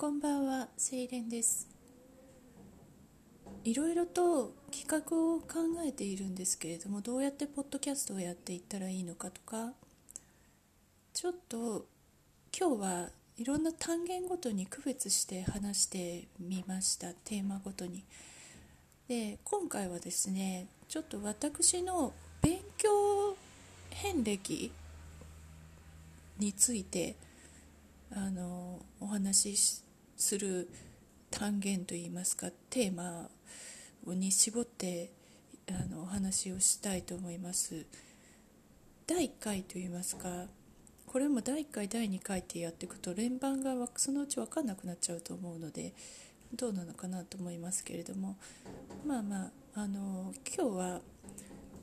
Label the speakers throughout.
Speaker 1: こんばんは、セイレンです。いろいろと企画を考えているんですけれどもどうやってポッドキャストをやっていったらいいのかとかちょっと今日はいろんな単元ごとに区別して話してみましたテーマごとに。で今回はですねちょっと私の勉強遍歴についてあのお話しする単元といいますかテーマに絞ってあのお話をしたいと思います。第1回といいますかこれも第1回第2回ってやっていくと連番がそのうち分かんなくなっちゃうと思うのでどうなのかなと思いますけれどもまあまああの今日は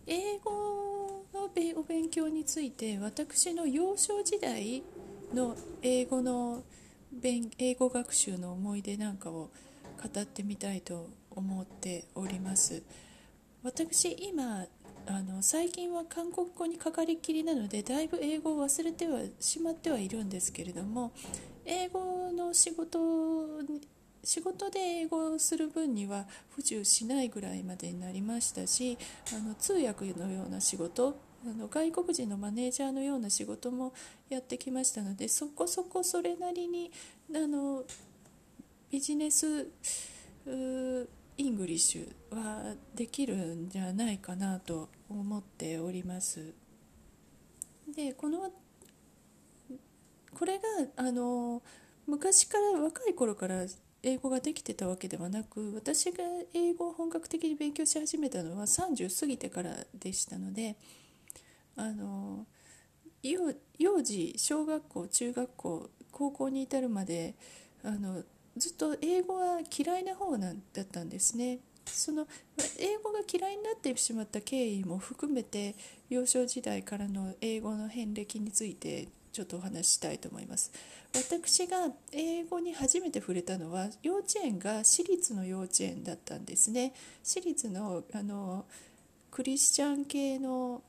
Speaker 1: 英語のお勉強について私の幼少時代の英語の英語学習の思い出なんかを語ってみたいと思っております。私今あの最近は韓国語にかかりきりなのでだいぶ英語を忘れてはしまってはいるんですけれども英語の仕事仕事で英語をする分には不自由しないぐらいまでになりましたしあの通訳のような仕事あの外国人のマネージャーのような仕事もやってきましたのでそこそこそれなりにあの business English はできるんじゃないかなと思っております。でこのこれがあの昔から若い頃から英語ができてたわけではなく私が英語を本格的に勉強し始めたのは30過ぎてからでしたのであの幼児小学校中学校高校に至るまであのずっと英語は嫌いな方なんだったんですね。その英語が嫌いになってしまった経緯も含めて幼少時代からの英語の遍歴についてちょっとお話ししたいと思います私が英語に初めて触れたのは幼稚園が私立の幼稚園だったんですね私立のあのクリスチャン系の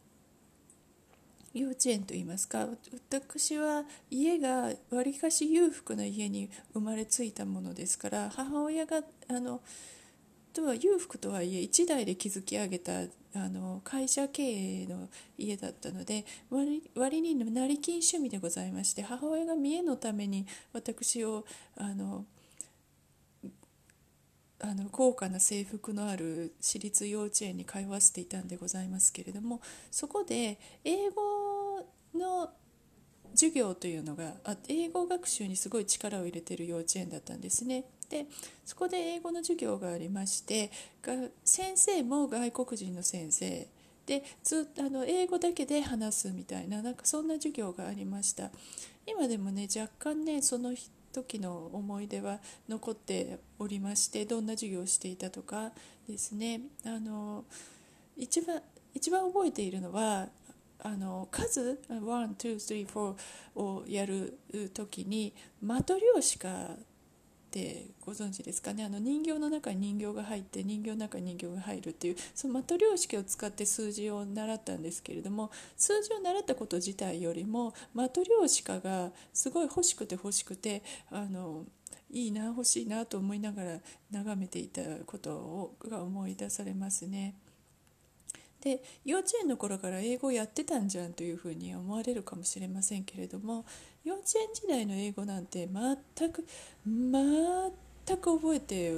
Speaker 1: 幼稚園といいますか私は家がわりかし裕福な家に生まれついたものですから母親があのとは裕福とはいえ一代で築き上げたあの会社経営の家だったので割割に成金趣味でございまして母親が見栄のために私をあのあの高価な制服のある私立幼稚園に通わせていたんでございますけれどもそこで英語の授業というのがあ英語学習にすごい力を入れてる幼稚園だったんですね。でそこで英語の授業がありまして先生も外国人の先生でずあの英語だけで話すみたいななんかそんな授業がありました今でもね若干ねその時の思い出は残っておりましてどんな授業をしていたとかですね。あの一番一番覚えているのはあの数1,2,3,4をやる時にマトリョーシカってご存知ですかね？あの人形の中に人形が入って人形の中に人形が入るっていうそのマトリョーシカを使って数字を習ったんですけれども数字を習ったこと自体よりもマトリョーシカがすごい欲しくて欲しくてあのいいな欲しいなと思いながら眺めていたことをが思い出されますね。で幼稚園の頃から英語やってたんじゃんというふうに思われるかもしれませんけれども幼稚園時代の英語なんて全く全く覚えて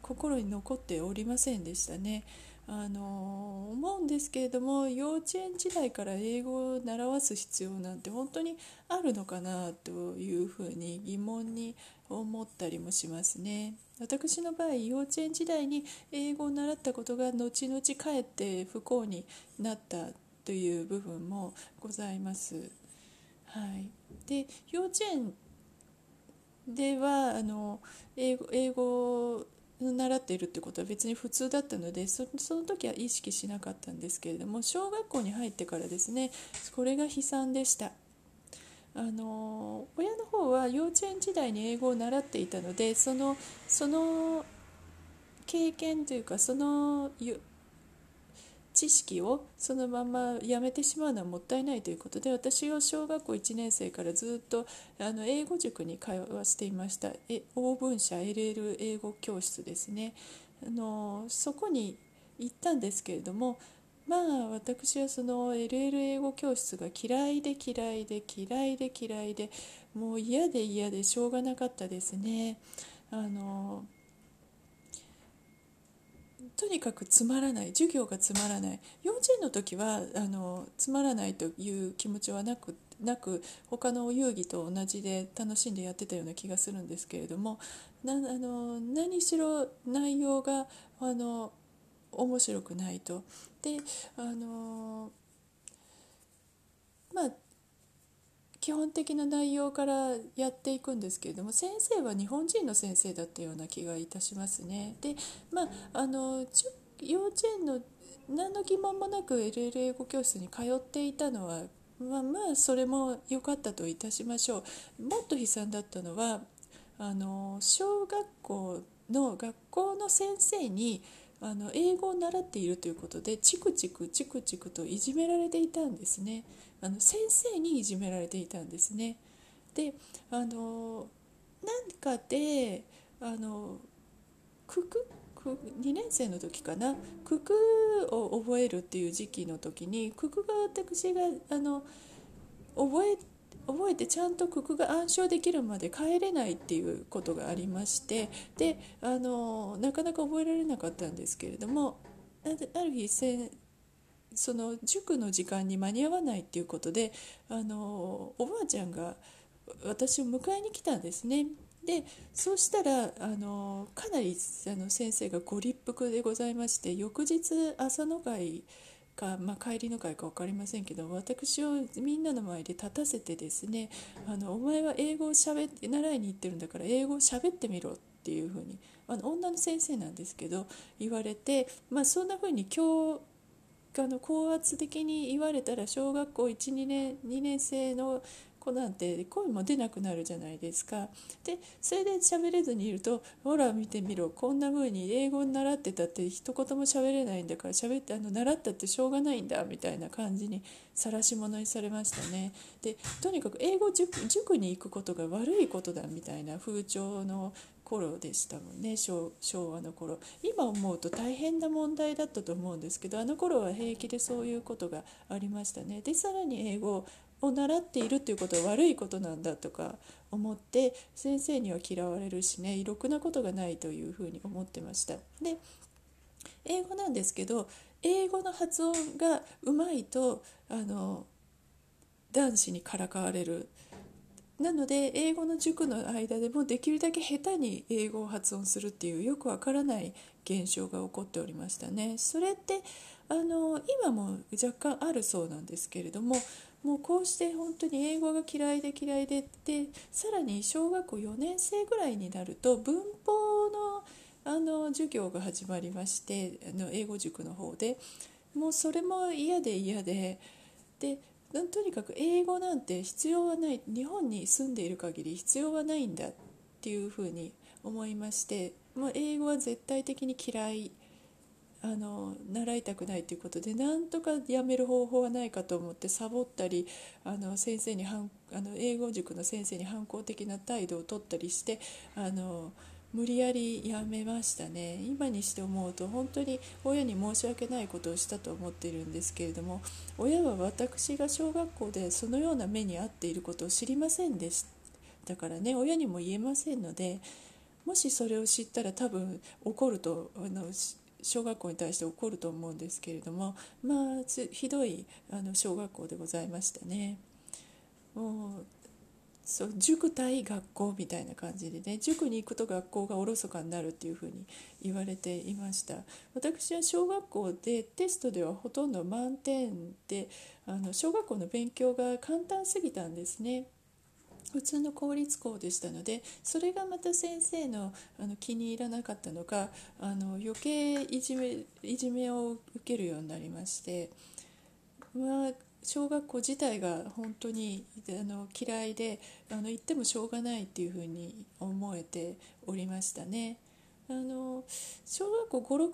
Speaker 1: 心に残っておりませんでしたね。あの思うんですけれども幼稚園時代から英語を習わす必要なんて本当にあるのかなというふうに疑問に思ったりもしますね私の場合幼稚園時代に英語を習ったことが後々かえって不幸になったという部分もございます。はい、で幼稚園ではあの英語英語習っているってことは別に普通だったのでその時は意識しなかったんですけれども小学校に入ってからですねこれが悲惨でした。あの親の方は幼稚園時代に英語を習っていたのでそのその経験というかその知識をそのままやめてしまうのはもったいないということで私は小学校1年生からずっとあの英語塾に通わせていましたえ欧文社 LL 英語教室ですねあのそこに行ったんですけれどもまあ私はその LL 英語教室が嫌いで嫌いで嫌いで嫌いでもう嫌で嫌でしょうがなかったですね。あのとにかくつまらない授業がつまらない幼稚園の時はあのつまらないという気持ちはなくなく他の遊戯と同じで楽しんでやってたような気がするんですけれどもなあの何しろ内容があの面白くないと。であのまあ基本的な内容からやっていくんですけれども先生は日本人の先生だったような気がいたしますね。でまああの幼稚園の何の疑問もなく LL 英語教室に通っていたのはまあまあそれも良かったといたしましょう。もっと悲惨だったのはあの小学校の学校の先生にあの英語を習っているということでチクチクチクチクといじめられていたんですねあの先生にいじめられていたんですね。であのなんかであのくく2年生の時かな。九九を覚えるっていう時期の時に九九が私があの覚え覚えてちゃんと九九が暗唱できるまで帰れないっていうことがありましてであのなかなか覚えられなかったんですけれどもある日先その塾の時間に間に合わないっていうことであのおばあちゃんが私を迎えに来たんですね。でそうしたらあのかなりあの先生がご立腹でございまして翌日朝の会か、まあ、帰りの会か分かりませんけど私をみんなの前で立たせてですねあのお前は英語をしゃべ習いに行ってるんだから英語をしゃべってみろっていうふうにあの女の先生なんですけど言われて、まあ、そんなふうに今日あの高圧的に言われたら小学校12年2年生の子なんて声も出なくなるじゃないですか。でそれで喋れずにいると「ほら見てみろこんな風に英語に習ってたって一言も喋れないんだから喋ってあの習ったってしょうがないんだ」みたいな感じに晒し者にされましたね。でとにかく英語塾に行くことが悪いことだみたいな風潮の頃でしたもんね昭和の頃今思うと大変な問題だったと思うんですけどあの頃は平気でそういうことがありましたねでさらに英語をを習っているということは悪いことなんだとか思って先生には嫌われるしねろくなことがないというふうに思ってました。で英語なんですけど英語の発音がうまいとあの男子にからかわれるなので英語の塾の間でもできるだけ下手に英語を発音するっていうよくわからない現象が起こっておりましたね。それってあの今も若干あるそうなんですけれどももうこうして本当に英語が嫌いで嫌いででさらに小学校4年生ぐらいになると文法のあの授業が始まりましてあの英語塾の方で。もうそれも嫌で嫌で。でとにかく英語なんて必要はない。日本に住んでいる限り必要はないんだっていうふうに思いまして。もう英語は絶対的に嫌い。あの習いたくないということでなんとかやめる方法はないかと思ってサボったりあの先生にあの英語塾の先生に反抗的な態度をとったりしてあの無理やりやめましたね。今にして思うと本当に親に申し訳ないことをしたと思っているんですけれども親は私が小学校でそのような目に遭っていることを知りませんでしたからね。親にも言えませんのでもしそれを知ったら多分怒るとあの小学校に対して起こると思うんですけれどもまあひどいあの小学校でございましたね。もうそう塾対学校みたいな感じでね塾に行くと学校がおろそかになるっていうふうに言われていました私は小学校でテストではほとんど満点であの小学校の勉強が簡単すぎたんですね普通の公立校でしたのでそれがまた先生のあの気に入らなかったのかあの余計いじめいじめを受けるようになりまして、まあ、小学校自体が本当にあの嫌いであの行ってもしょうがないっていうふうに思えておりましたね。あの小学校56年にな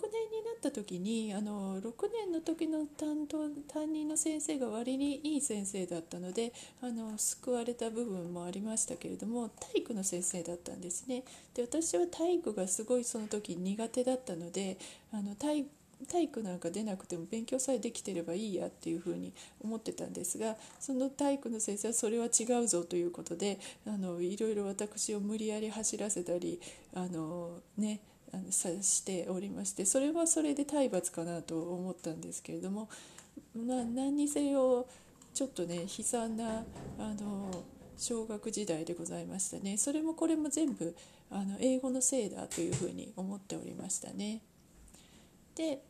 Speaker 1: った時にあの6年の時の担当担任の先生が割にいい先生だったのであの救われた部分もありましたけれども体育の先生だったんですね。で私は体育がすごいその時苦手だったのであの体体育なんか出なくても勉強さえできてればいいやっていうふうに思ってたんですがその体育の先生はそれは違うぞということであのいろいろ私を無理やり走らせたりあのねあのさしておりましてそれはそれで体罰かなと思ったんですけれども、まあ、何にせよちょっとね悲惨なあの小学時代でございましたねそれもこれも全部あの英語のせいだというふうに思っておりましたね。で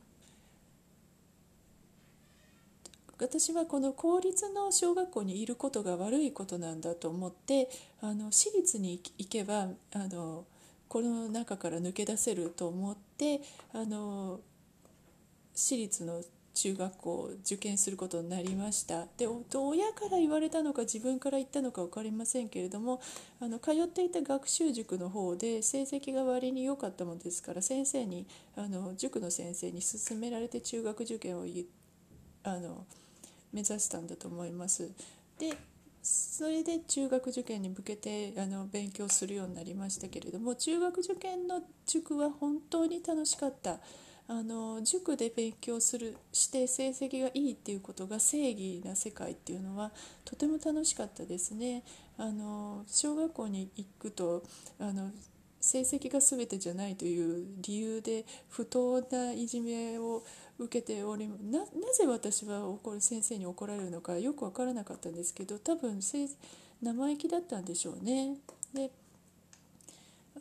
Speaker 1: 私はこの公立の小学校にいることが悪いことなんだと思ってあの私立に行けばあのこの中から抜け出せると思ってあの私立の中学校を受験することになりました。で親から言われたのか自分から言ったのか分かりませんけれどもあの通っていた学習塾の方で成績が割に良かったものですから先生にあの塾の先生に勧められて中学受験をあの目指したんだと思います。でそれで中学受験に向けてあの勉強するようになりましたけれども中学受験の塾は本当に楽しかったあの塾で勉強するして成績がいいっていうことが正義な世界っていうのはとても楽しかったですねあの小学校に行くとあの成績が全てじゃないという理由で不当ないじめを受けておりなぜ私は怒る先生に怒られるのかよく分からなかったんですけど多分生意気だったんでしょうね。で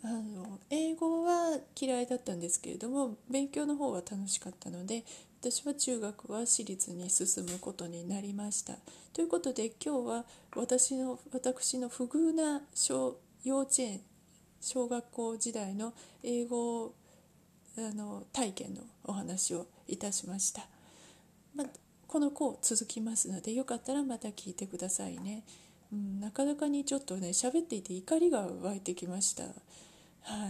Speaker 1: あの英語は嫌いだったんですけれども勉強の方は楽しかったので私は中学は私立に進むことになりました。ということで今日は私の私の不遇な小幼稚園小学校時代の英語をあの体験のお話をいたしました、まあ、この子続きますのでよかったらまた聞いてくださいね、うん、なかなかにちょっとね喋っていて怒りが湧いてきました。は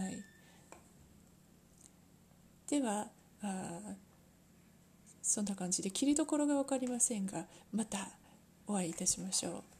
Speaker 1: い。ではあそんな感じで切りどころが分かりませんがまたお会いいたしましょう。